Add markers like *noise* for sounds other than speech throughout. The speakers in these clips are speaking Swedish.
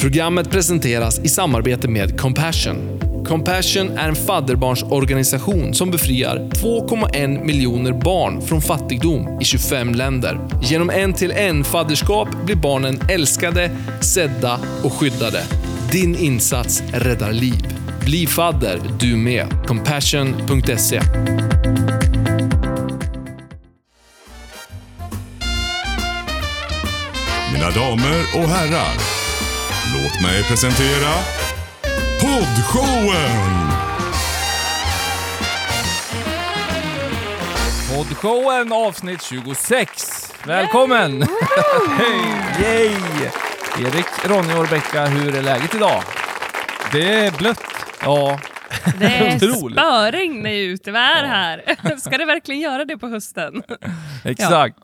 Programmet presenteras i samarbete med Compassion. Compassion är en fadderbarnsorganisation som befriar 2,1 miljoner barn från fattigdom i 25 länder. Genom en-till-en fadderskap blir barnen älskade, sedda och skyddade. Din insats räddar liv. Bli fadder du med. Compassion.se Mina damer och herrar, låt mig presentera Poddshowen! Poddshowen avsnitt 26. Välkommen! *laughs* Hej! Yay! Erik, Ronny och Rebecka, hur är läget idag? Det är blött. Ja, Det är *laughs* Otroligt. spöregn i utevär här. *laughs* Ska det verkligen göra det på hösten? exakt.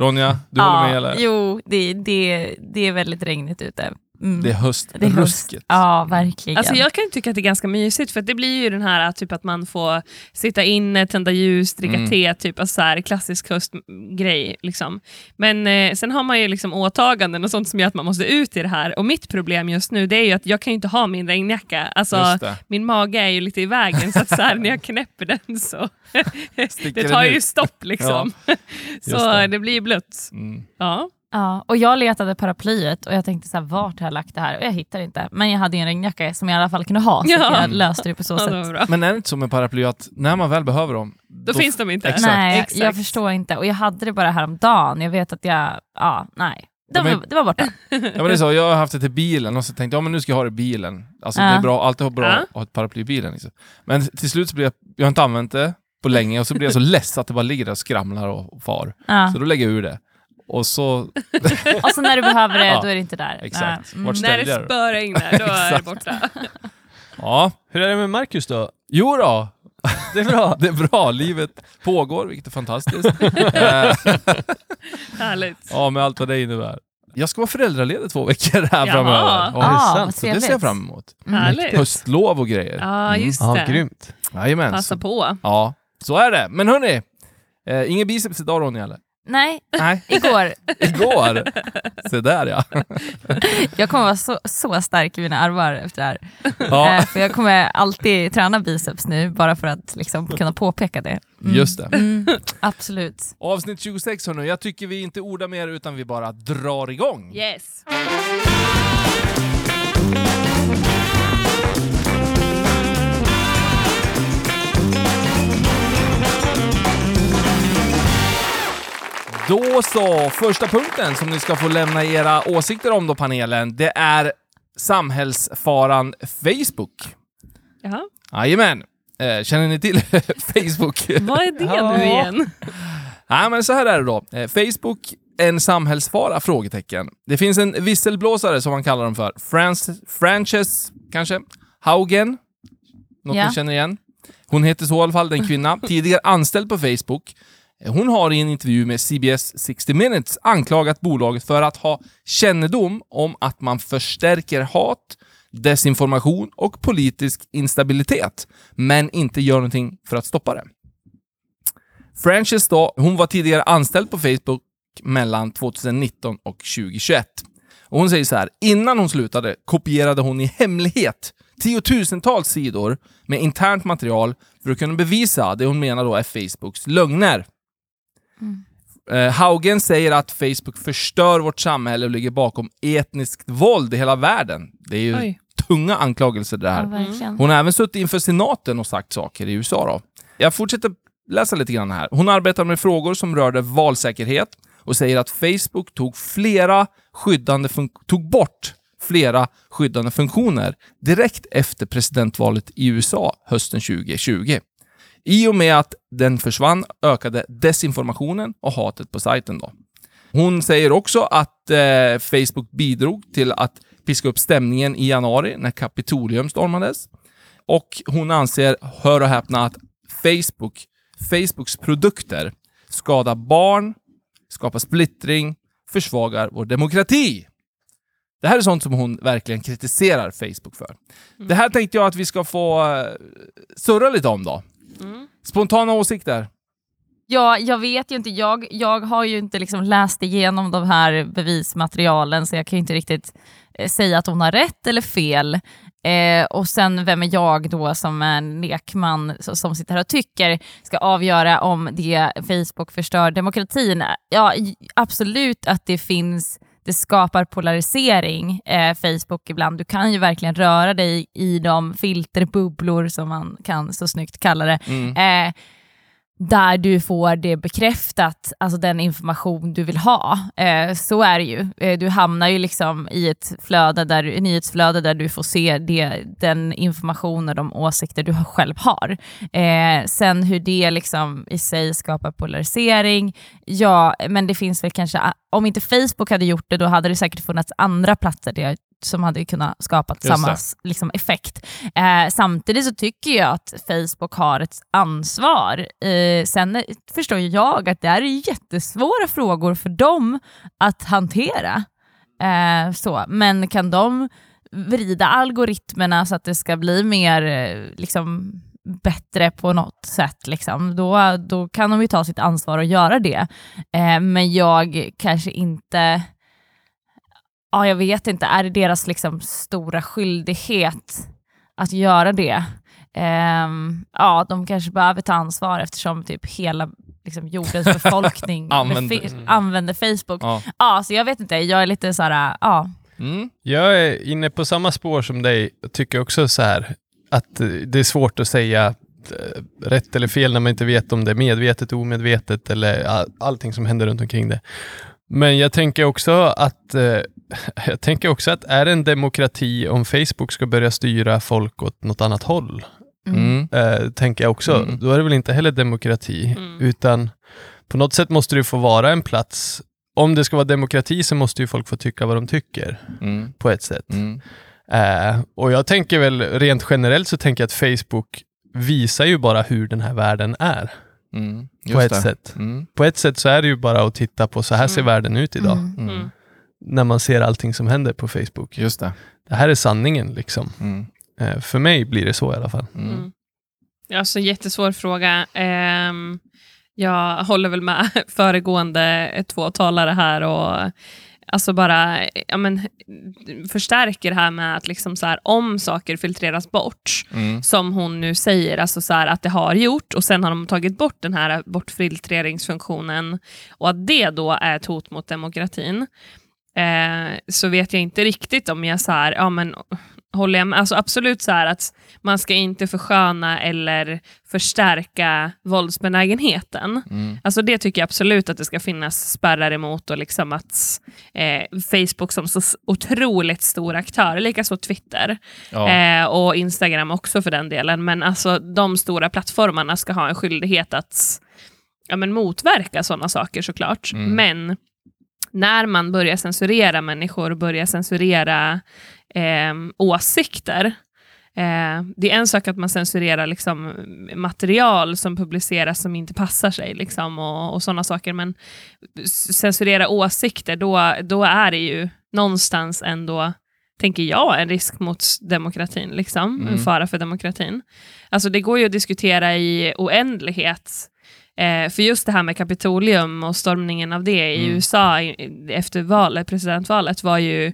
Ronja, du håller med eller? Jo, det, det, det är väldigt regnigt ute. Mm. Det är höst. Det är höst. Ja, verkligen. Alltså jag kan ju tycka att det är ganska mysigt för det blir ju den här typ att man får sitta inne, tända ljus, dricka Mm. te, typ alltså så här, klassisk höstgrej. Liksom. Men eh, sen har man ju liksom åtaganden och sånt som gör att man måste ut i det här. Och mitt problem just nu det är ju att jag kan ju inte ha min regnjacka. Alltså, min mage är ju lite i vägen så att så här, när jag knäpper den så *laughs* det tar ju stopp liksom. *laughs* just så det. det. blir ju blött. Mm. Ja. Ja, och jag letade paraplyet och jag tänkte så här, vart har jag lagt det här? Och jag hittade inte. Men jag hade en regnjacka som jag i alla fall kunde ha, så Ja. jag löste det på så *laughs* Ja, det sätt. Men är det inte så med paraply att när man väl behöver dem, Då, finns de inte. Exakt. Nej, Exakt. jag förstår inte. Och jag hade det bara häromdagen. Jag vet att jag, ja, nej. Det, Ja, men- var, det var borta. *laughs* Ja men det är så, jag har haft det till bilen och så tänkte jag, ja men nu ska jag ha det i bilen. Alltså det Ja. är bra, alltid bra Ja. att ha ett paraply i bilen. Liksom. Men till slut så blir jag, jag har inte använt det på länge och så blir jag så less att det bara ligger där och skramlar och, och far. Ja. Så då lägger jag ur det. Och så, *laughs* Och så när du behöver det, Ja, då är det inte där. exakt. Mm. När det spöregnar, då *laughs* är det borta. ja. Hur är det med Marcus då? Jo då, Det är bra. *laughs* det är bra. Livet pågår, vilket är fantastiskt. Eh, Härligt. ja, med allt vad det innebär. Jag ska vara föräldraledig två veckor här Jaha. framöver. Ja, Ah, sant. Så det ser jag fram emot. Mm. Härligt. Höstlov och grejer. Ja, just Ja, det. grymt. Jajamän. Passa på. Ja, så är det. Men hörni, eh, ingen biceps idag Ronny eller? Nej, Nej, *laughs* igår. igår. Se där ja. *laughs* Jag kommer vara så, så stark i mina armar efter det här. ja Eh, för jag kommer alltid träna biceps nu, bara för att liksom kunna påpeka det. Mm. just det. Mm, absolut. Avsnitt 26 hörni, jag tycker vi inte ordar mer utan vi bara drar igång. Yes. Då så, första punkten som ni ska få lämna era åsikter om då panelen, det är samhällsfaran Facebook. Jaha. Jajamän. Eh, känner ni till *laughs* Facebook? Vad är det *laughs* nu igen? Nej, men så här är det då. Eh, Facebook, en samhällsfara? Frågetecken. Det finns en visselblåsare som man kallar dem för. Frances, Frances kanske? Haugen? Något Ja. ni känner igen? Hon heter så i alla fall, den kvinna. *laughs* Tidigare anställd på Facebook. Hon har i en intervju med CBS 60 Minutes anklagat bolaget för att ha kännedom om att man förstärker hat, desinformation och politisk instabilitet, men inte gör någonting för att stoppa det. Frances då, hon var tidigare anställd på Facebook mellan 2019 och 2021. Och hon säger så här, innan hon slutade kopierade hon i hemlighet tiotusentals sidor med internt material för att kunna bevisa det hon menar då är Facebooks lögner. Eh, Haugen säger att Facebook förstör vårt samhälle och ligger bakom etniskt våld i hela världen. Det är ju Oj. tunga anklagelser det här. Ja. Hon har även suttit inför senaten och sagt saker i USA. Då. Jag fortsätter läsa lite grann här. Hon arbetar med frågor som rörde valsäkerhet och säger att Facebook tog, flera skyddande fun- tog bort flera skyddande funktioner direkt efter presidentvalet i USA hösten 2020. I och med att den försvann ökade desinformationen och hatet på sajten. Då. Hon säger också att eh, Facebook bidrog till att piska upp stämningen i januari när Kapitolium stormades. Och hon anser, hör och häpna, att Facebook, Facebooks produkter skadar barn, skapar splittring, försvagar vår demokrati. Det här är sånt som hon verkligen kritiserar Facebook för. Det här tänkte jag att vi ska få uh, surra lite om då. Mm. Spontana åsikter? Ja, jag vet ju inte. Jag, jag har ju inte liksom läst igenom de här bevismaterialen så jag kan ju inte riktigt eh, säga att hon har rätt eller fel. Eh, och sen vem är jag då som en lekman som, sitter här och tycker ska avgöra om det Facebook förstör demokratin? Ja, absolut att det finns det skapar polarisering, eh, Facebook ibland. Du kan ju verkligen röra dig i de filterbubblor som man kan så snyggt kalla det. Eh, där du får det bekräftat, alltså den information du vill ha. Eh, så är det ju. Eh, du hamnar ju liksom i ett flöde där, nyhetsflöde där du får se det, den information och de åsikter du själv har. Eh, sen hur det liksom i sig skapar polarisering, ja, men det finns väl kanske, om inte Facebook hade gjort det, då hade det säkert funnits andra platser där som hade kunnat skapa samma liksom, effekt. Eh, samtidigt så tycker jag att Facebook har ett ansvar. Eh, sen förstår jag att det är jättesvåra frågor för dem att hantera. Eh, så. Men kan de vrida algoritmerna så att det ska bli mer eh, liksom, bättre på något sätt, liksom, då, då kan de ju ta sitt ansvar och göra det. Eh, men jag kanske inte ja, jag vet inte, är det deras liksom stora skyldighet att göra det? Ehm, ja, de kanske behöver ta ansvar eftersom typ hela liksom, jordens *laughs* befolkning Använder- befi- använder Facebook. Ja. Ja, så jag vet inte, jag är lite så här, ja. Mm. Jag är inne på samma spår som dig och tycker också så här att eh, det är svårt att säga eh, rätt eller fel när man inte vet om det är medvetet, omedvetet eller all, allting som händer runt omkring det. Men jag tänker också att eh, *laughs* jag tänker också att är det en demokrati om Facebook ska börja styra folk åt något annat håll? Mm. Eh, tänker jag också. Mm. Då är det väl inte heller demokrati, Mm. utan på något sätt måste det få vara en plats. Om det ska vara demokrati så måste ju folk få tycka vad de tycker Mm. på ett sätt. Mm. Eh, och jag tänker väl rent generellt så tänker jag att Facebook visar ju bara hur den här världen är. Mm. På ett det. sätt. Mm. På ett sätt så är det ju bara att titta på så här ser Mm. världen ut idag. När man ser allting som händer på Facebook. Just det. Det här är sanningen liksom. Mm. Eh, för mig blir det så i alla fall. Mm. Mm. Alltså jättesvår fråga. Ehm, jag håller väl med *laughs* föregående två talare här och alltså bara ja, men, förstärker det här med att liksom så här, om saker filtreras bort, Mm. som hon nu säger, alltså så här, att det har gjort och sen har de tagit bort den här bortfiltreringsfunktionen och att det då är ett hot mot demokratin, eh, så vet jag inte riktigt om jag så här, ja men håller jag med? Alltså absolut så här att man ska inte försköna eller förstärka våldsbenägenheten. Mm. Alltså det tycker jag absolut att det ska finnas spärrar emot och liksom att eh, Facebook som så otroligt stor aktör, likaså Twitter Ja. eh, och Instagram också för den delen, men alltså de stora plattformarna ska ha en skyldighet att ja, men motverka sådana saker såklart. Mm. Men när man börjar censurera människor, börjar censurera eh, åsikter, eh, det är en sak att man censurerar liksom, material som publiceras som inte passar sig liksom, och, och sådana saker, men censurera åsikter, då, då är det ju någonstans ändå tänker jag, en risk mot demokratin, liksom. Mm. en fara för demokratin. Alltså det går ju att diskutera i oändlighet, eh, för just det här med Kapitolium och stormningen av det i Mm. USA efter valet, presidentvalet var ju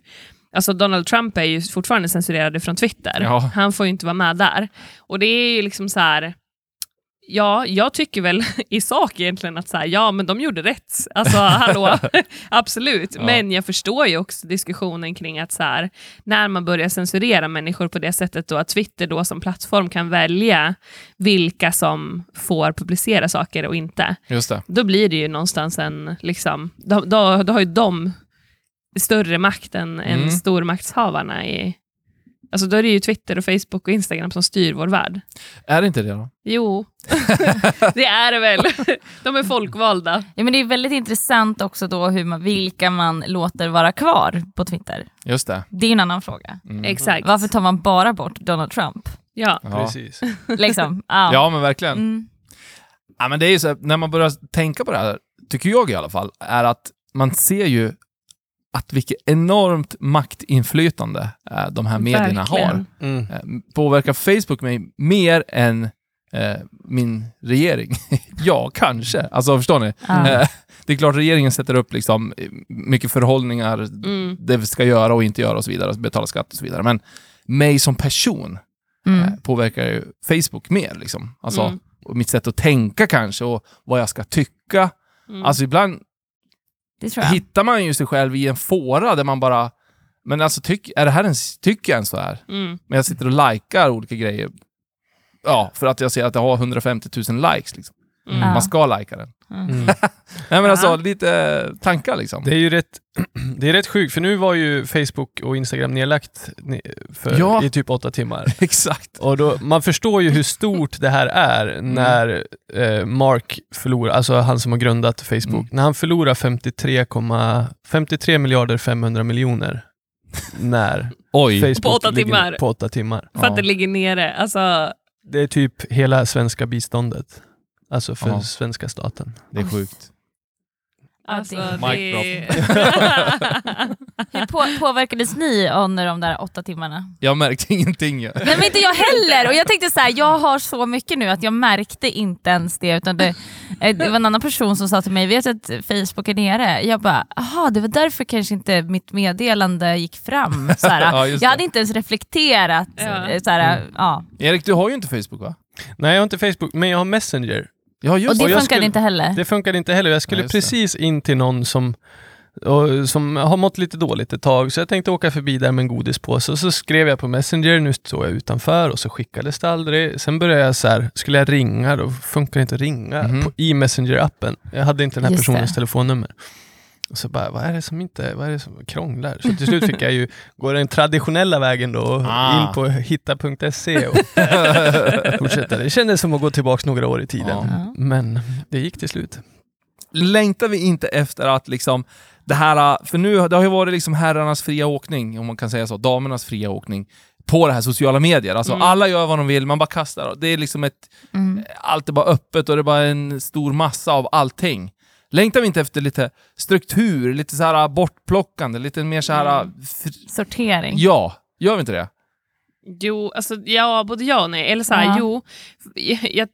Alltså Donald Trump är ju fortfarande censurerad från Twitter. Ja. Han får ju inte vara med där. Och det är ju liksom så här... Ja, jag tycker väl *laughs* i sak egentligen att så här, ja, men de gjorde rätt. Alltså, hallå, *laughs* *laughs* absolut. Ja. Men jag förstår ju också diskussionen kring att så här, när man börjar censurera människor på det sättet då att Twitter då som plattform kan välja vilka som får publicera saker och inte. Just det. Då blir det ju någonstans en, liksom, då, då, då har ju de större makt än, än Mm. stormaktshavarna i Alltså då är det ju Twitter och Facebook och Instagram som styr vår värld. Är det inte det då? Jo, *laughs* det är det väl. De är folkvalda. Ja, men det är väldigt intressant också då hur man, vilka man låter vara kvar på Twitter. Just det. Det är en annan fråga. Mm. Exakt. Varför tar man bara bort Donald Trump? Ja. Ja. Precis. *laughs* Liksom. Ja. ja, men verkligen. Mm. Ja, men det är ju så här, när man börjar tänka på det här, tycker jag i alla fall, är att man ser ju att vilket enormt maktinflytande eh, de här medierna har. Verkligen. Mm. Eh, påverkar Facebook mig mer än eh, min regering? *laughs* ja, kanske. Alltså förstår ni? Ja. Eh, det är klart regeringen sätter upp liksom mycket förhållningar, Mm. det vi ska göra och inte göra och så vidare, betala skatt och så vidare. Men mig som person Mm. påverkar ju Facebook mer. Liksom. Alltså, Mm. mitt sätt att tänka kanske och vad jag ska tycka. Mm. Alltså ibland Det tror jag. hittar man ju sig själv i en fåra där man bara, men alltså tyck, är det här en, tycker jag ens så här? Mm. Men jag sitter och likar olika grejer. Ja, för att jag ser att jag har 150 000 likes. Liksom. Mm. Man ska lika den. Mm. *laughs* Nej men alltså, lite tankar liksom. Det är ju rätt, *clears throat* det är rätt sjukt, för nu var ju Facebook och Instagram nedlagt ne- för, Ja. i typ åtta timmar. *laughs* Exakt. Och då, man förstår ju hur stort det här är när eh, Mark förlorar, alltså han som har grundat Facebook, Mm. när han förlorar 53, 53 miljarder 500 miljoner *laughs* när Oj. Facebook På åtta ligger timmar. på åtta timmar. För att Ja. det ligger nere. Alltså, Det är typ hela svenska biståndet. Alltså för Ja. svenska staten. Det är sjukt. *laughs* alltså det-. *laughs* Hur på, påverkades ni under de där åtta timmarna? Jag märkte ingenting. Nej men inte jag heller! Och jag tänkte så här, jag har så mycket nu att jag märkte inte ens det. Utan det, eh, det var en annan person som sa till mig, vet att Facebook är nere? Jag bara, jaha det var därför kanske inte mitt meddelande gick fram. *laughs* Så här, Ja, jag hade inte ens reflekterat. Ja. eh, Så här, ja. Erik, du har ju inte Facebook va? Nej, jag har inte Facebook, men jag har Messenger. Ja, Och just det Och jag funkade skulle- inte heller. Det funkade inte heller. Jag skulle det. precis in till någon som, och, som har mått lite dåligt ett tag, så jag tänkte åka förbi där med en godispåse. Och så skrev jag på Messenger, nu står jag utanför, och så skickades det aldrig. Sen började jag så här, skulle jag ringa, då funkar det inte att ringa Mhm. på, i Messenger-appen. Jag hade inte den här Just personens det. telefonnummer. Och så bara, vad är det som inte, vad är det som krånglar? Så till slut fick jag ju gå den traditionella vägen då, Ah. in på hitta.se och *laughs* fortsätta. Det kändes som att gå tillbaka några år i tiden. Ja. Men det gick till slut. Längtar vi inte efter att liksom det här, för nu det har ju varit liksom herrarnas fria åkning, om man kan säga så, damernas fria åkning på det här sociala medier. Alltså Mm. alla gör vad de vill, man bara kastar. Det är liksom ett, Mm. allt är bara öppet och det är bara en stor massa av allting. Längtar vi inte efter lite struktur, lite så här bortplockande, lite mer så här... Mm. Sortering. Ja, gör vi inte det? Jo, alltså, ja, både ja och nej. Eller så här, Ja. jo, jag, jag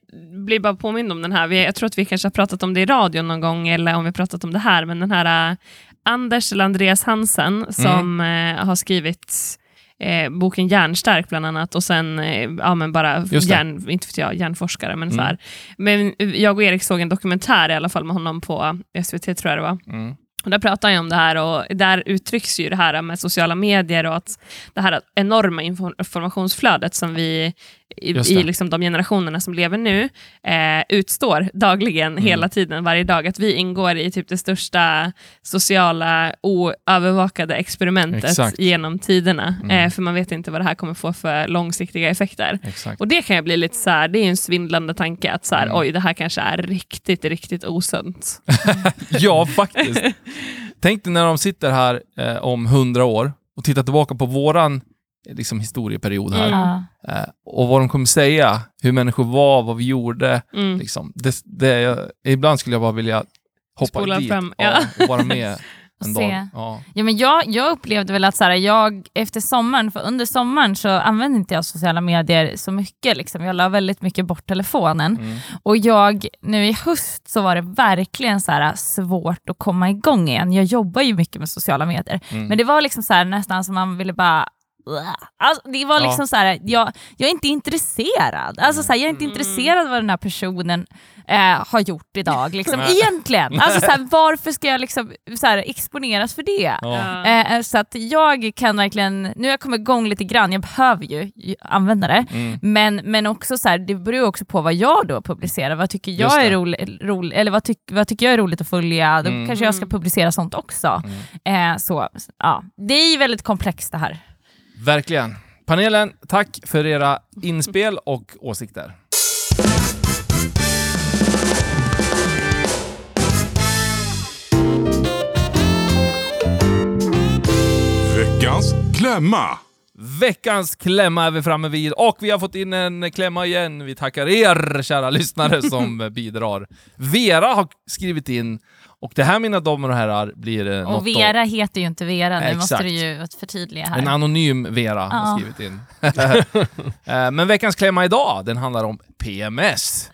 blir bara påmind om den här. Vi, jag tror att vi kanske har pratat om det i radion någon gång, eller om vi har pratat om det här, men den här äh, Anders eller Andreas Hansen som Mm. äh, har skrivit eh, boken Hjärnstark bland annat och sen eh, ja, men bara hjärn, inte vet jag, hjärnforskare. Men, så Mm. här. men jag och Erik såg en dokumentär i alla fall med honom på SVT tror jag det var. Mm. Och där pratar jag om det här och där uttrycks ju det här med sociala medier och att det här enorma info- informationsflödet som vi i, i liksom de generationerna som lever nu eh, utstår dagligen, Mm. hela tiden, varje dag. Att vi ingår i typ det största sociala oövervakade experimentet Exakt. genom tiderna. Mm. Eh, för man vet inte vad det här kommer få för långsiktiga effekter. Exakt. Och det kan jag bli lite så här, det är en svindlande tanke att så här, Mm. oj, det här kanske är riktigt, riktigt osunt. *laughs* Ja, faktiskt. *laughs* Tänk dig när de sitter här eh, om hundra år och tittar tillbaka på våran liksom, historieperiod här. Mm. Eh, och vad de kommer säga, hur människor var, vad vi gjorde. Mm. Liksom. Det, det, ibland skulle jag bara vilja hoppa Spola dit fram, ja, och *laughs* vara med *laughs* en dag. Ja. Ja, men jag, jag upplevde väl att så här, jag efter sommaren, för under sommaren så använde inte jag sociala medier så mycket. Liksom. Jag la väldigt mycket bort telefonen. Mm. Och jag, nu i höst så var det verkligen så här, svårt att komma igång igen. Jag jobbar ju mycket med sociala medier. Mm. Men det var liksom så här, nästan som man ville bara Alltså, det var Ja. liksom så här, jag, jag är inte intresserad. Alltså, så här, jag är inte Mm. intresserad av vad den här personen eh, har gjort idag. Liksom, *laughs* egentligen. Alltså, så här, varför ska jag liksom, så här, exponeras för det? Ja. Eh, eh, så att jag kan verkligen, nu har jag kommit igång lite grann, jag behöver ju använda det. Mm. Men, men också så här, det beror ju också på vad jag då publicerar. Vad tycker jag är roligt, roligt eller vad, tyck, vad tycker jag är roligt att följa? Då Mm. kanske jag ska publicera sånt också. Mm. Eh, så, ja. Det är ju väldigt komplext det här. Verkligen. Panelen, tack för era inspel och åsikter. Veckans klämma. Veckans klämma är vi framme vid och vi har fått in en klämma igen. Vi tackar er kära lyssnare som *laughs* bidrar. Vera har skrivit in Och det här mina damer och herrar blir eh, något Och av- Vera heter ju inte Vera, nu Exakt. måste du ju förtydliga här. En anonym Vera har Ja. skrivit in. *laughs* Eh, Men veckans klämma idag, den handlar om PMS.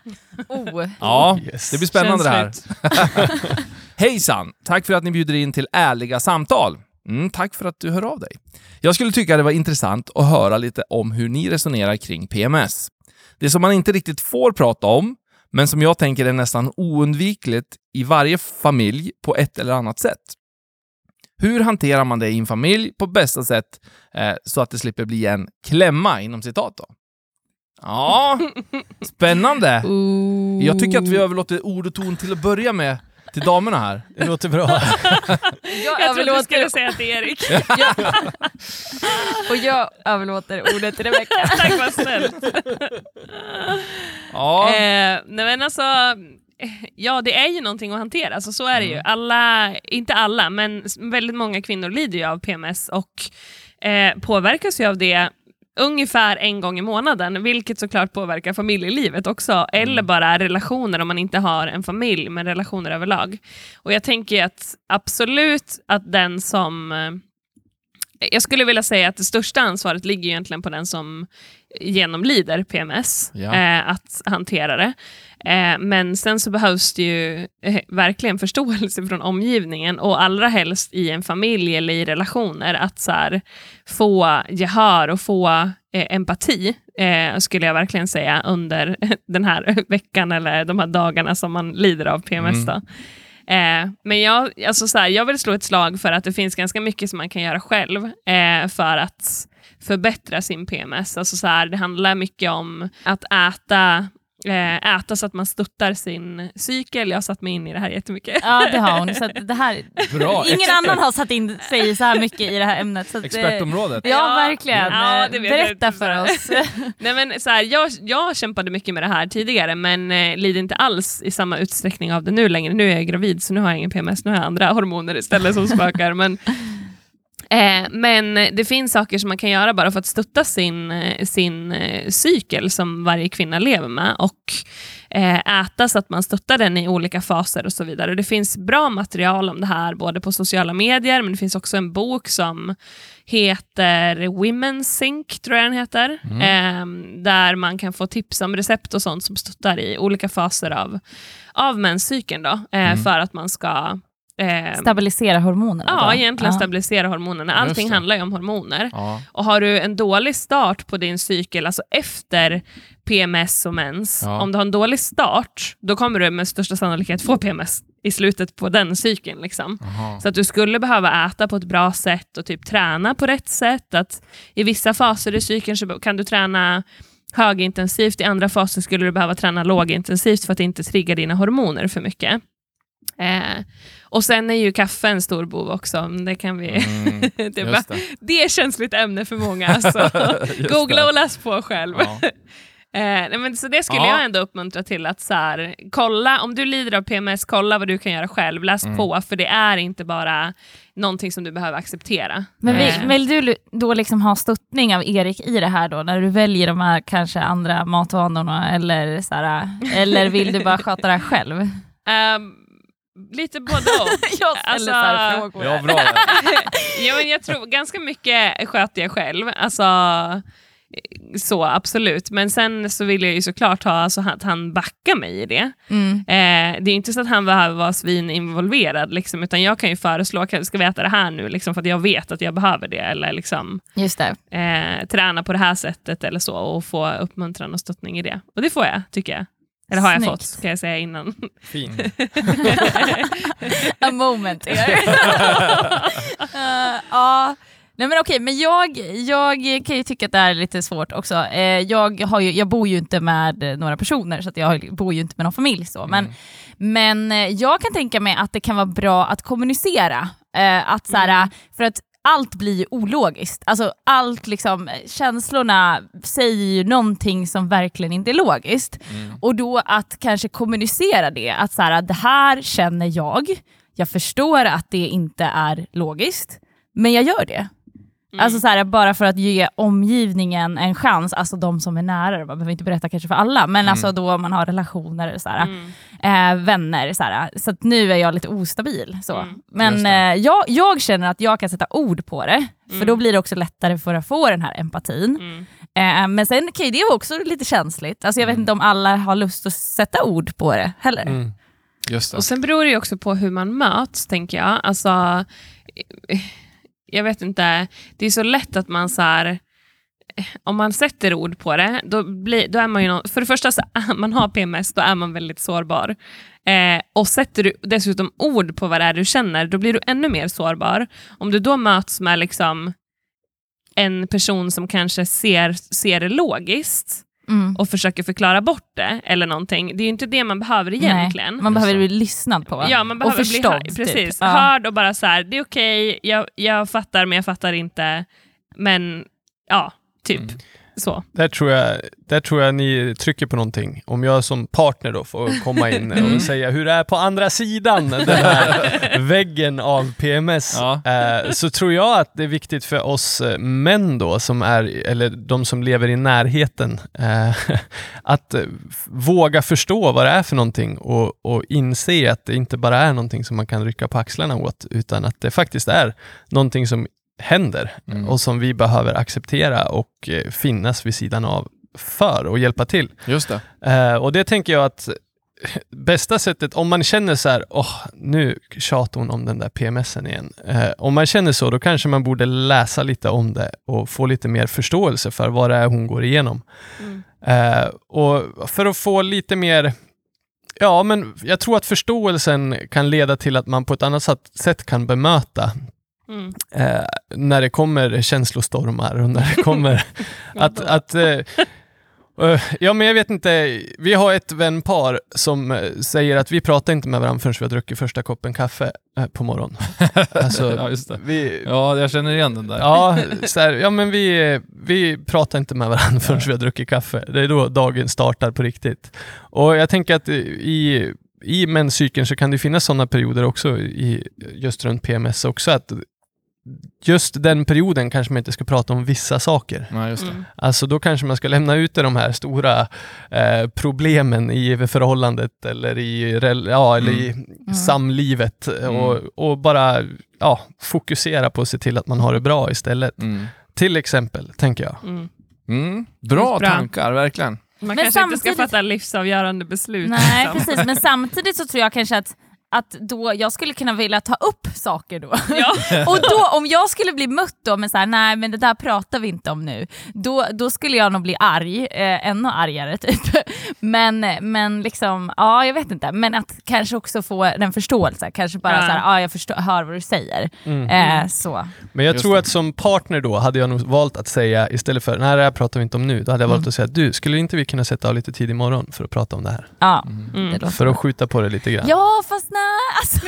Oh. *laughs* Ja, Yes. det blir spännande det här. *laughs* Hejsan! Tack för att ni bjuder in till ärliga samtal. Mm, tack för att du hör av dig. Jag skulle tycka det var intressant att höra lite om hur ni resonerar kring PMS. Det som man inte riktigt får prata om, men som jag tänker är nästan oundvikligt i varje familj på ett eller annat sätt. Hur hanterar man det i en familj på bästa sätt eh, så att det slipper bli en klämma inom citat då? Ja, *laughs* spännande! Jag tycker att vi överlåter ord och ton till att börja med till damerna här. Det låter bra. Jag Jag trodde du skulle överlåter, säga till Erik. och jag överlåter ordet till Rebecka. *laughs* Tack vad snällt. Ja, Eh, nej men alltså, ja det är ju någonting att hantera, så, så är det ju. Alla, inte alla, men väldigt många kvinnor lider ju av PMS och eh, påverkas ju av det ungefär en gång i månaden, vilket såklart påverkar familjelivet också, eller bara relationer om man inte har en familj, men relationer överlag. Och jag tänker att absolut att den som eh, jag skulle vilja säga att det största ansvaret ligger egentligen på den som genomlider PMS, Ja. eh, att hantera det. Eh, men sen så behövs det ju eh, verkligen förståelse från omgivningen och allra helst i en familj eller i relationer att så här, få gehör och få eh, empati, skulle jag verkligen säga, under *laughs* den här veckan eller de här dagarna som man lider av PMS. Eh, men jag, alltså så här, jag vill slå ett slag för att det finns ganska mycket som man kan göra själv eh, för att förbättra sin PMS. Alltså så här, det handlar mycket om att äta äta så att man stöttar sin cykel. Jag har satt mig in i det här jättemycket. Ja, det har hon. Så att det här, Bra. ingen Expert- annan har satt in sig så här mycket i det här ämnet. Så att, eh, Expertområdet. Ja, Ja, verkligen. ja, Eh, det jag Berätta inte. för oss. *laughs* Nej, men så här, jag, jag kämpade mycket med det här tidigare, men eh, lider inte alls i samma utsträckning av det nu längre. Nu är jag gravid, så nu har jag ingen PMS, nu har jag andra hormoner istället som spökar. Men, eh, men det finns saker som man kan göra bara för att stötta sin, eh, sin eh, cykel som varje kvinna lever med och eh, äta så att man stöttar den i olika faser och så vidare. Det finns bra material om det här både på sociala medier, men det finns också en bok som heter Women's Sync, tror jag den heter, eh, där man kan få tips om recept och sånt som stöttar i olika faser av, av menscykeln då, eh, för att man ska eh, Stabilisera hormonerna. Ja, då. egentligen Ja. stabilisera hormonerna. Allting handlar ju om hormoner. Ja. Och har du en dålig start på din cykel, alltså efter PMS och mens, Ja. om du har en dålig start, då kommer du med största sannolikhet få PMS i slutet på den cykeln. Liksom. Så att du skulle behöva äta på ett bra sätt och typ träna på rätt sätt. Att I vissa faser i cykeln så kan du träna högintensivt, i andra faser skulle du behöva träna lågintensivt för att inte trigga dina hormoner för mycket. Eh, och sen är ju kaffe en stor bov också. Det, kan vi... Mm, *laughs* det, är bara, det. det är ett känsligt ämne för många, *laughs* så Just googla det. och läs på själv. Ja. *laughs* Eh, nej, men så det skulle Ja. jag ändå uppmuntra till att så här, kolla, om du lider av PMS, kolla vad du kan göra själv, läs Mm. på, för det är inte bara någonting som du behöver acceptera. Men Eh, vill, vill du då liksom ha stöttning av Erik i det här då, när du väljer de här kanske andra matvanorna, eller, så här, eller vill du bara sköta det här själv? ehm, lite både och. *laughs* Jag ställer Alltså, frågor. Ja, bra. *laughs* ja, men jag tror ganska mycket sköter jag själv. Alltså, så absolut. Men sen så vill jag ju såklart ha alltså, att han backar mig i det. Mm. Eh, det är inte så att han behöver vara svininvolverad, liksom, utan jag kan ju föreslå, ska vi äta det här nu, liksom, för att jag vet att jag behöver det, eller liksom, Just det. eh, träna på det här sättet eller så, och få uppmuntran och stöttning i det. Och det får jag, tycker jag. Eller har jag Snyggt. fått, kan jag säga innan. Fin. *laughs* A moment *laughs* here. Eh, *laughs* Ja, Nej men okej, men jag, jag kan ju tycka att det här är lite svårt också. Eh, jag, har ju, jag bor ju inte med några personer, så att jag bor ju inte med någon familj. Så. Men, men eh, jag kan tänka mig att det kan vara bra att kommunicera. Eh, att så här, För att allt blir ju ologiskt. Alltså allt liksom, känslorna säger ju någonting som verkligen inte är logiskt. Och då att kanske kommunicera det, att så här, det här känner jag, jag förstår att det inte är logiskt, men jag gör det. Mm. Alltså så här, bara för att ge omgivningen en chans, alltså de som är nära, man behöver inte berätta kanske för alla, men alltså då man har relationer, så här, Mm. eh, vänner, så, här, så att nu är jag lite ostabil. Så. Mm. Men eh, jag, jag känner att jag kan sätta ord på det, för Mm. då blir det också lättare för att få den här empatin. Mm. Eh, men sen kan ju det vara också lite känsligt, alltså jag vet inte om alla har lust att sätta ord på det heller. Mm. Just det. Och sen beror det också på hur man möts, tänker jag. Alltså, jag vet inte, det är så lätt att man så här, eh, om man sätter ord på det, då, blir, då är man ju någon, för det första, så, man har PMS, då är man väldigt sårbar. Eh, och sätter du dessutom ord på vad det är du känner, då blir du ännu mer sårbar. Om du då möts med liksom en person som kanske ser, ser det logiskt Mm. och försöker förklara bort det, eller någonting, det är ju inte det man behöver egentligen. Nej, man behöver bli lyssnad på Ja, man behöver och förstådd. bli hör, precis, Typ. Hörd och bara så här, det är okej, jag, jag fattar men jag fattar inte. Men ja, typ Mm. Så. Där tror, jag, där tror jag ni trycker på någonting. Om jag som partner då får komma in och säga hur det är på andra sidan den här väggen av PMS, Ja. eh, så tror jag att det är viktigt för oss eh, män då, som är, eller de som lever i närheten, eh, *laughs* att våga förstå vad det är för någonting och, och inse att det inte bara är någonting som man kan rycka på axlarna åt, utan att det faktiskt är någonting som händer Mm. och som vi behöver acceptera och eh, finnas vid sidan av för och hjälpa till. Just det. Eh, och det tänker jag att *laughs* bästa sättet, om man känner så här, åh, nu tjatar hon om den där PMSen igen. Eh, om man känner så, då kanske man borde läsa lite om det och få lite mer förståelse för vad det är hon går igenom. Mm. Eh, och för att få lite mer Ja, men jag tror att förståelsen kan leda till att man på ett annat sätt kan bemöta Mm. eh, när det kommer känslostormar och när det *laughs* kommer att... att eh, eh, ja, men jag vet inte. Vi har ett vänpar som eh, säger att vi pratar inte med varandra förrän vi har druckit första koppen kaffe eh, på morgonen. *laughs* Alltså, Ja, just det. vi, Ja, jag känner igen den där. Ja, *laughs* så här, ja men vi, vi pratar inte med varandra förrän vi har druckit kaffe. Det är då dagen startar på riktigt. Och jag tänker att i, i menscykeln så kan det finnas sådana perioder också, i, just runt PMS också, att just den perioden kanske man inte ska prata om vissa saker. Nej, just det. Mm. Alltså då kanske man ska lämna ut de här stora eh, problemen i förhållandet eller i, ja, eller i samlivet och, och bara ja, fokusera på att se till att man har det bra istället. Mm. Till exempel, tänker jag. Mm. Mm. Bra, Bra. tankar, verkligen. Man Men kanske inte samtidigt- ska fatta livsavgörande beslut. Nej, liksom. *laughs* precis. Men samtidigt så tror jag kanske att att då, jag skulle kunna vilja ta upp saker då. Ja. *laughs* och då, om jag skulle bli mött då med så här, nej men det där pratar vi inte om nu, då, då skulle jag nog bli arg, eh, ännu argare typ. *laughs* Men, men liksom, ja jag vet inte, men att kanske också få den förståelse, kanske bara Ja. så här, ja jag förstår, hör vad du säger. Eh, så. Men jag Just tror det. att som partner då hade jag nog valt att säga istället för nej det här pratar vi inte om nu, då hade jag valt att säga du, skulle inte vi kunna sätta av lite tid imorgon för att prata om det här? Ja, Mm. det För att skjuta på det lite grann. Ja fast nej, alltså.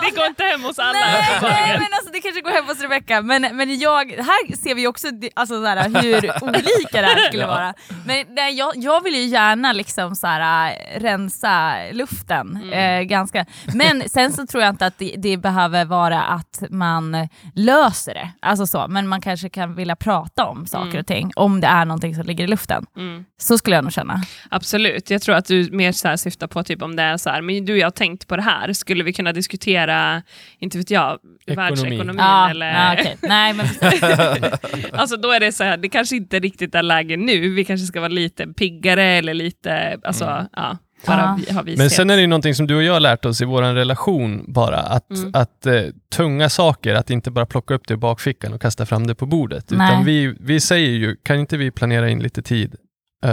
*laughs* det går inte hem hos alla. Nej, nej men alltså det kanske går hem hos Rebecca, men, men jag, här ser vi också alltså, så här, hur *laughs* olika det här skulle vara. Men nej, jag, jag vill ju gärna liksom så här, rensa luften. Eh, ganska. Men sen så tror jag inte att det, det behöver vara att man löser det, alltså så, men man kanske kan vilja prata om saker och ting, om det är någonting som ligger i luften. Mm. Så skulle jag nog känna. Absolut, jag tror att du mer så här syftar på typ om det är så här, men du och jag har tänkt på det här, skulle vi kunna diskutera, inte vet jag, Ekonomi. världsekonomin Ja, eller... ja, okej. Nej, men *laughs* alltså då är det så här, det kanske inte riktigt är läge nu, vi kanske ska vara lite piggare eller lite, alltså ja, bara Ja. Men sen är det ju någonting som du och jag har lärt oss i vår relation bara, att, Mm. att eh, tunga saker, att inte bara plocka upp det i bakfickan och kasta fram det på bordet. Nej. Utan vi, vi säger ju, kan inte vi planera in lite tid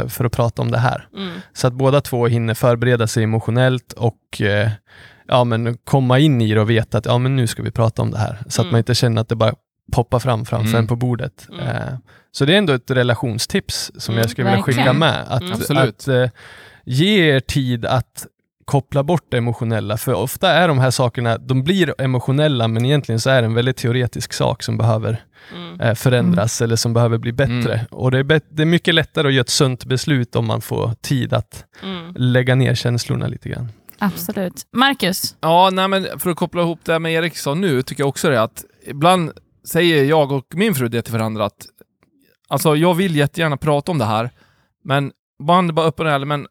för att prata om det här? Mm. Så att båda två hinner förbereda sig emotionellt och eh, ja, men komma in i det och veta att ja, men nu ska vi prata om det här. Så att Mm. man inte känner att det bara poppar fram framför Mm. en på bordet. Mm. Eh, så det är ändå ett relationstips som Mm, jag skulle vilja skicka med. Att, Mm. Att eh, ge er tid att koppla bort det emotionella, för ofta är de här sakerna, de blir emotionella, men egentligen så är det en väldigt teoretisk sak som behöver Mm. eh, förändras eller som behöver bli bättre. Mm. Och det är, bet- det är mycket lättare att göra ett sunt beslut om man får tid att Mm. lägga ner känslorna lite grann. Absolut. Marcus? Ja, nej, men för att koppla ihop det med Erik sa nu, tycker jag också det att ibland säger jag och min fru det till varandra att alltså jag vill jättegärna prata om det här, men man är bara öppen och ärlig, men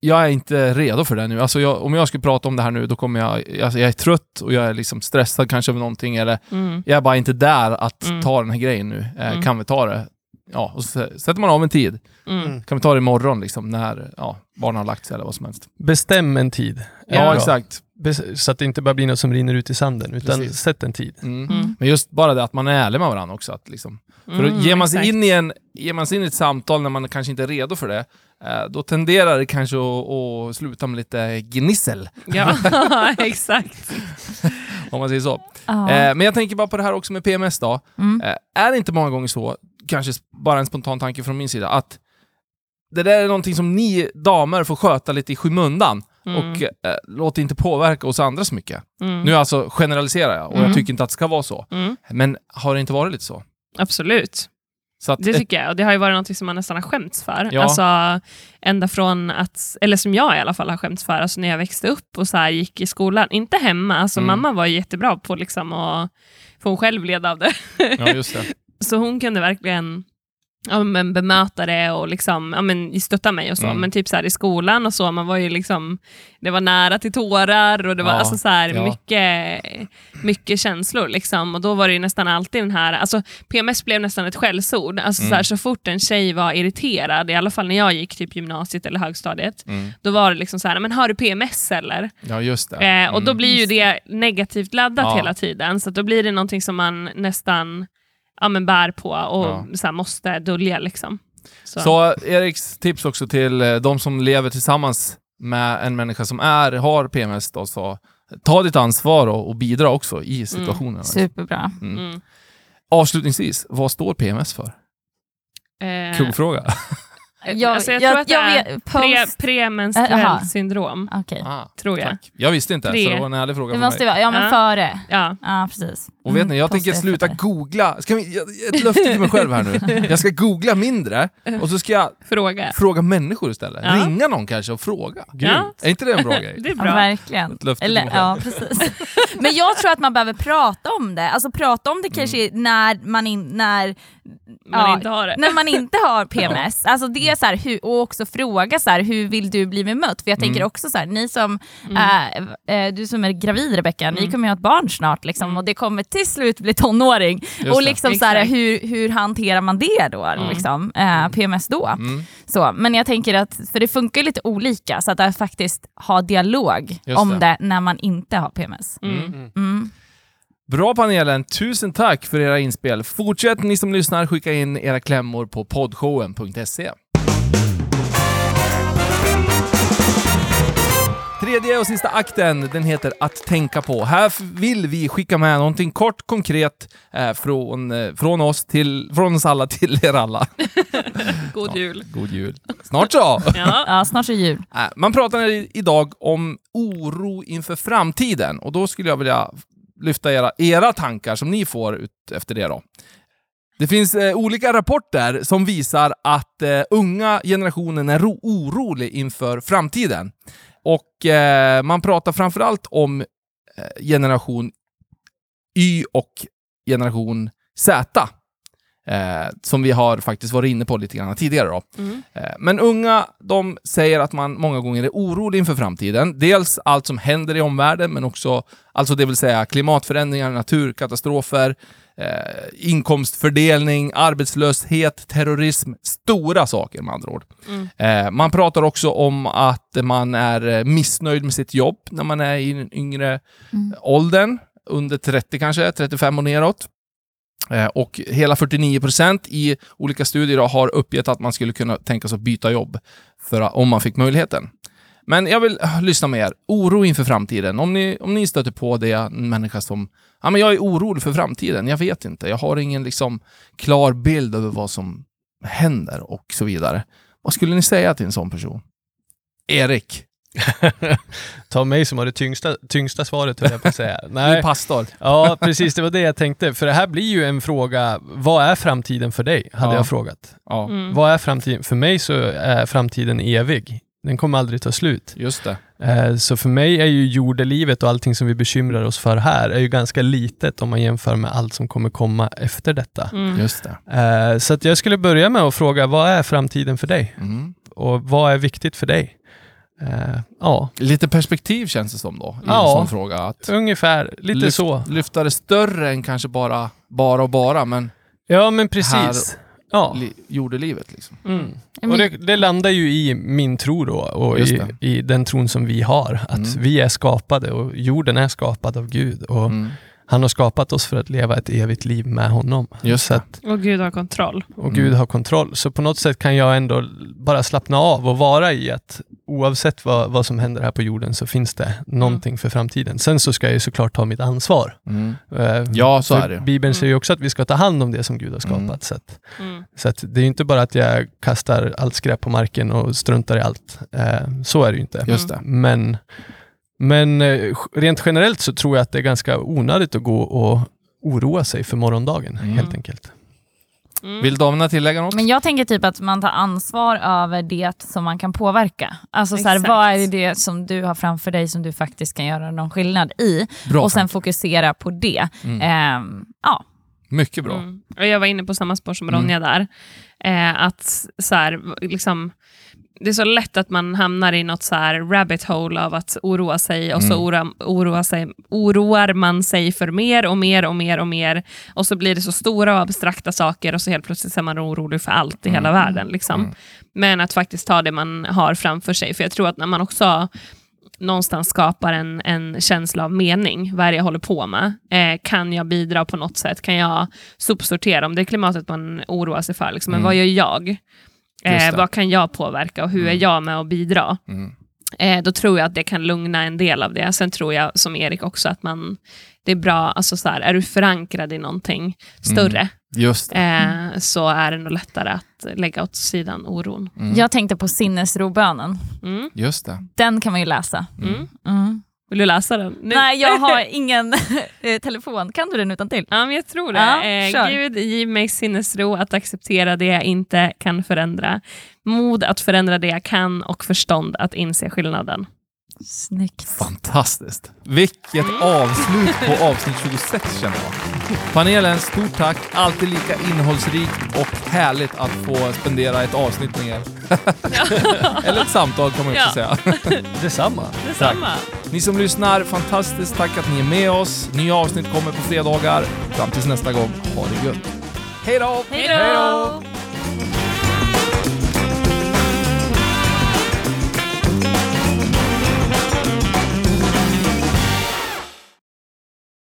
jag är inte redo för det nu. Alltså jag, om jag skulle prata om det här nu, då kommer jag... Alltså jag är trött och jag är liksom stressad kanske över någonting, eller Mm. jag är bara inte där att Mm. ta den här grejen nu. Eh, Mm. Kan vi ta det? Ja, och så sätter man av en tid. Mm. Kan vi ta det imorgon liksom, när ja, barnen har lagt sig eller vad som helst. Bestäm en tid. Ja, bra. exakt. Så att det inte bara blir något som rinner ut i sanden, utan Precis. sätt en tid. Mm. Mm. Men just bara det att man är ärlig med varandra också. Att liksom, för Mm, att ger man sig exakt. in i en, ger man sig in i ett samtal när man kanske inte är redo för det, då tenderar det kanske att, att sluta med lite gnissel, Ja, *laughs* *laughs* exakt. om man säger så. Ja. Eh, men jag tänker bara på det här också med PMS då. Mm. Eh, är det inte många gånger så, kanske bara en spontan tanke från min sida, att det där är någonting som ni damer får sköta lite i skymundan Mm. och eh, låt inte påverka oss andra så mycket. Mm. Nu alltså generaliserar jag och Mm. jag tycker inte att det ska vara så. Mm. Men har det inte varit lite så? Absolut. Att, Det tycker jag. Och det har ju varit något som man nästan har skämts för. Ja. Alltså, ända från att, eller som jag i alla fall har skämts för, alltså när jag växte upp och så här gick i skolan. Inte hemma, alltså Mm. mamma var jättebra på liksom att, för hon själv led av det. ja, just det. *laughs* Så hon kunde verkligen ja, men bemöta det och liksom, ja, men stötta mig och så. Mm. Men typ så här, i skolan och så, man var ju liksom, det var nära till tårar och det var Ja, alltså så här, ja. mycket, mycket känslor. Liksom. Och då var det ju nästan alltid den här, alltså PMS blev nästan ett skällsord. Alltså, Mm. så, här, så fort en tjej var irriterad, i alla fall när jag gick typ gymnasiet eller högstadiet, Mm. då var det liksom så här, men har du PMS eller? Ja, just det. Eh, och då Mm. blir ju det negativt laddat Ja. hela tiden, så att då blir det någonting som man nästan ja, men bär på och Ja. så här, måste dölja. Liksom. Så. Så Eriks tips också till eh, de som lever tillsammans med en människa som är, har PMS då, så ta ditt ansvar och, och bidra också i situationen. Superbra. Mm. Mm. Avslutningsvis, vad står PMS för? Eh, Kuggfråga. *laughs* Jag, alltså, jag, jag, tror att det är vet, pre, post, premenstruellt syndrom, Okej. Ah, tror jag. tack. Jag visste inte, Tre. så det var en ärlig fråga Det för måste mig. vara, ja men Ja. före. Ja. Ja, precis. Och vet Mm, ni, jag tänker post sluta efter. googla. Ska vi, jag- ett löfte till mig själv här nu. *laughs* Jag ska googla mindre och så ska jag Fråga. fråga människor istället. Ja. Ringa någon kanske och fråga. Ja. Är inte det en bra *laughs* grej? Det är Ja, bra. verkligen. Ett löfte till Eller, mig själv. ja, precis. Men jag tror att man behöver prata om det. Alltså prata om det kanske när man, in, när, Man Ja, inte har det. när man inte har *laughs* PMS. Alltså det är så här, hur, och också fråga så här, hur vill du bli bemött? För jag tänker Mm. också så här, ni som, Mm. äh, äh, du som är gravid Rebecka, ni Mm. kommer ju ha ett barn snart liksom, och det kommer till slut bli tonåring. Just och det. liksom så här, hur, hur hanterar man det då? Liksom, äh, PMS då? Mm. Så, men jag tänker att, för det funkar lite olika, så att jag faktiskt ha dialog Just om det. det. när man inte har PMS. Bra panelen, tusen tack för era inspel. Fortsätt ni som lyssnar skicka in era klämmor på poddshowen.se. Tredje och sista akten, den heter Att tänka på. Här vill vi skicka med någonting kort, konkret eh, från, eh, från oss till, från oss alla till er alla. *laughs* God jul. God jul. Snart så! *laughs* Ja. Ja, snart är jul. Äh, Man pratar idag om oro inför framtiden och då skulle jag vilja lyfta era, era tankar som ni får ut efter det. Då. Det finns eh, olika rapporter som visar att eh, unga generationen är ro- orolig inför framtiden. Och eh, man pratar framförallt om eh, generation Y och generation Z. Eh, som vi har faktiskt varit inne på lite grann tidigare. Då. Mm. Eh, Men unga, de säger att man många gånger är orolig inför framtiden. Dels allt som händer i omvärlden, men också alltså det vill säga klimatförändringar, naturkatastrofer, eh, inkomstfördelning, arbetslöshet, terrorism. Stora saker med andra ord. Mm. Eh, man pratar också om att man är eh, missnöjd med sitt jobb när man är i den yngre Mm. åldern, under 30 kanske, 35 och neråt. Eh, och hela 49 procent i olika studier har uppgett att man skulle kunna tänka sig att byta jobb för, att- om man fick möjligheten. Men jag vill eh, lyssna med er. Oro inför framtiden. Om ni, om ni stöter på det, en människa som ja, men jag är orolig för framtiden, jag vet inte, jag har ingen liksom, klar bild över vad som händer och så vidare. Vad skulle ni säga till en sån person? Erik, *laughs* Ta mig som har det tyngsta, tyngsta svaret höll jag på att säga. du *laughs* är Nej. pastor. *laughs* Ja, precis. Det var det jag tänkte. För det här blir ju en fråga, vad är framtiden för dig? Hade Ja. jag frågat. Ja, Mm. Vad är framtiden? För mig så är framtiden evig. Den kommer aldrig ta slut. just det. Eh, Så för mig är ju jordelivet och allting som vi bekymrar oss för här är ju ganska litet om man jämför med allt som kommer komma efter detta. Mm. Just det. Eh, Så att jag skulle börja med att fråga, vad är framtiden för dig? Mm. Och vad är viktigt för dig? Eh, Ja, Lite perspektiv känns det som då, i Ja. en sån fråga. Att ungefär. Lite lyft, så. Lyfta det större än kanske bara, bara och bara, men Ja, men precis. Ja. li, jordelivet liksom. Mm. Och det, det landar ju i min tro då och i, i den tron som vi har. Att Mm. vi är skapade och jorden är skapad av Gud. Och Mm. Han har skapat oss för att leva ett evigt liv med honom. Just att, Och Gud har kontroll. och Mm. Gud har kontroll. Så på något sätt kan jag ändå bara slappna av och vara i att oavsett vad, vad som händer här på jorden så finns det någonting för framtiden. Sen så ska jag ju såklart ta mitt ansvar. Mm. Eh, Ja, så är det. Bibeln säger ju också att vi ska ta hand om det som Gud har skapat. Mm. Så, att, Mm. så att det är ju inte bara att jag kastar allt skräp på marken och struntar i allt. Eh, så är det ju inte. Just det. Men, men eh, rent generellt så tror jag att det är ganska onödigt att gå och oroa sig för morgondagen, Mm. helt enkelt. Mm. Vill damerna tillägga något? Men jag tänker typ att man tar ansvar över det som man kan påverka. Alltså så här, vad är det som du har framför dig som du faktiskt kan göra någon skillnad i? Bra. och sen fokusera på det. Mm. Ehm, ja. Mycket bra. Mm. Och jag var inne på samma spår som Mm. Ronja där. Eh, att så här, liksom, det är så lätt att man hamnar i något så här rabbit hole av att oroa sig och så Mm. oroa, oroa sig, oroar man sig för mer och mer och mer och mer och så blir det så stora och abstrakta saker och så helt plötsligt är man orolig för allt i hela världen. Liksom. Mm. Men att faktiskt ta det man har framför sig. För jag tror att när man också någonstans skapar en, en känsla av mening, vad är det jag håller på med? Eh, kan jag bidra på något sätt? Kan jag sopsortera om det är klimatet man oroar sig för? Liksom, Men Mm. vad gör jag? Just Eh, vad kan jag påverka och hur är Mm. jag med att bidra? Mm. Eh, då tror jag att det kan lugna en del av det. Sen tror jag som Erik också att man, det är bra, alltså så här, är du förankrad i någonting större Just det. eh, så är det nog lättare att lägga åt sidan oron. Mm. Jag tänkte på sinnesrobönen. Mm. Just det. Den kan man ju läsa. Vill du läsa den? Nu? Nej, jag har *laughs* ingen *laughs* eh, telefon. Kan du den utan till? Ja, men jag tror det. Ja, eh. Gud, giv mig sinnesro att acceptera det jag inte kan förändra. Mod att förändra det jag kan och förstånd att inse skillnaden. Snyggt. Fantastiskt. Vilket avslut på avsnitt 26 känner jag. Panelen, stort tack. Alltid lika innehållsrikt och härligt att få spendera ett avsnitt med er. *laughs* Eller ett samtal kan man ju också Ja. säga. *laughs* Detsamma. Detsamma. Ni som lyssnar, fantastiskt tack att ni är med oss. Nya avsnitt kommer på fredagar. Fram tills nästa gång, ha det gött. Hej då! Hej då!